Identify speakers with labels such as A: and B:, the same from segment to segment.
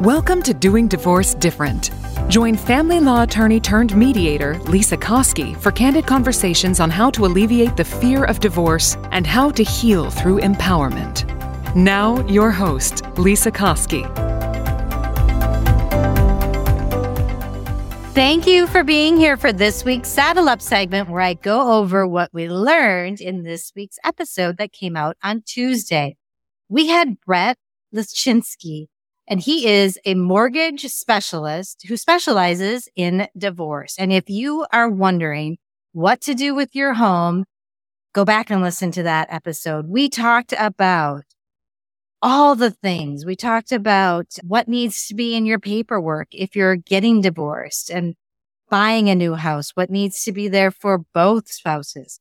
A: Welcome to Doing Divorce Different. Join family law attorney turned mediator Lesa Koski for candid conversations on how to alleviate the fear of divorce and how to heal through empowerment. Now, your host, Lesa Koski.
B: Thank you for being here for this week's Saddle Up segment where I go over what we learned in this week's episode that came out on Tuesday. We had Brett Leschinsky and he is a mortgage specialist who specializes in divorce. And if you are wondering what to do with your home, go back and listen to that episode. We talked about all the things. We talked about what needs to be in your paperwork if you're getting divorced and buying a new house, what needs to be there for both spouses.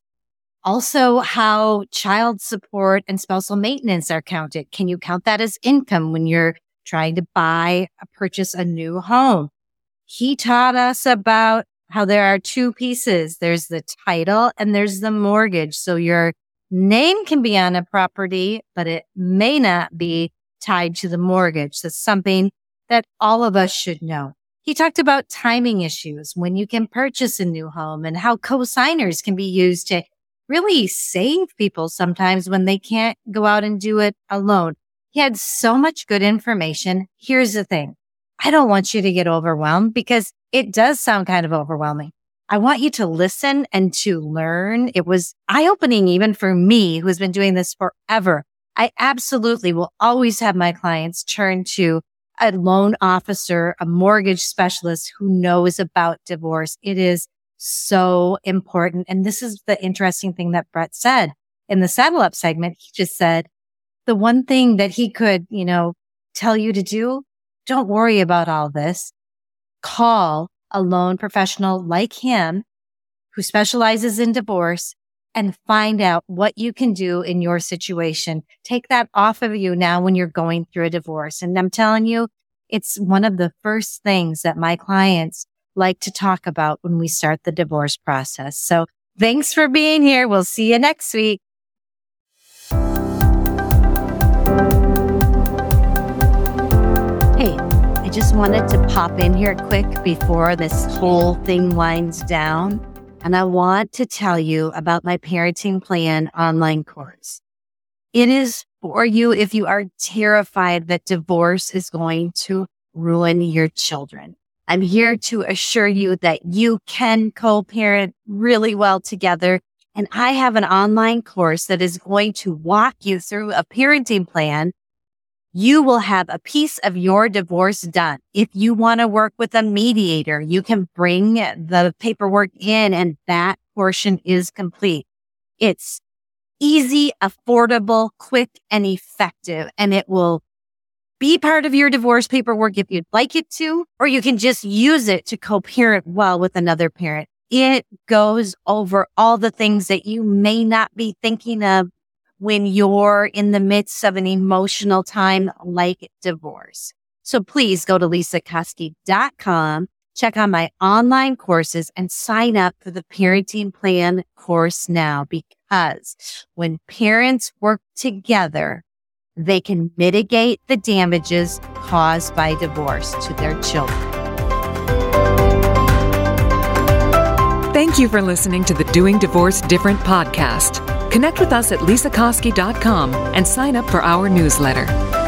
B: Also, how child support and spousal maintenance are counted. Can you count that as income when you're trying to buy, purchase a new home. He taught us about how there are two pieces. There's the title and there's the mortgage. So your name can be on a property, but it may not be tied to the mortgage. That's something that all of us should know. He talked about timing issues when you can purchase a new home and how co-signers can be used to really save people sometimes when they can't go out and do it alone. He had so much good information. Here's the thing. I don't want you to get overwhelmed because it does sound kind of overwhelming. I want you to listen and to learn. It was eye opening even for me who's been doing this forever. I absolutely will always have my clients turn to a loan officer, a mortgage specialist who knows about divorce. It is so important. And this is the interesting thing that Brett said in the saddle up segment. He just said, the one thing that he could, you know, tell you to do, don't worry about all this. Call a loan professional like him who specializes in divorce and find out what you can do in your situation. Take that off of you now when you're going through a divorce. And I'm telling you, it's one of the first things that my clients like to talk about when we start the divorce process. So thanks for being here. We'll see you next week. I just wanted to pop in here quick before this whole thing winds down. And I want to tell you about my parenting plan online course. It is for you if you are terrified that divorce is going to ruin your children. I'm here to assure you that you can co-parent really well together. And I have an online course that is going to walk you through a parenting plan you will have a piece of your divorce done. If you want to work with a mediator, you can bring the paperwork in and that portion is complete. It's easy, affordable, quick, and effective. And it will be part of your divorce paperwork if you'd like it to, or you can just use it to co-parent well with another parent. It goes over all the things that you may not be thinking of when you're in the midst of an emotional time like divorce. So please go to lesakoski.com, check out my online courses and sign up for the parenting plan course now because when parents work together, they can mitigate the damages caused by divorce to their children.
A: Thank you for listening to the Doing Divorce Different podcast. Connect with us at lesakoski.com and sign up for our newsletter.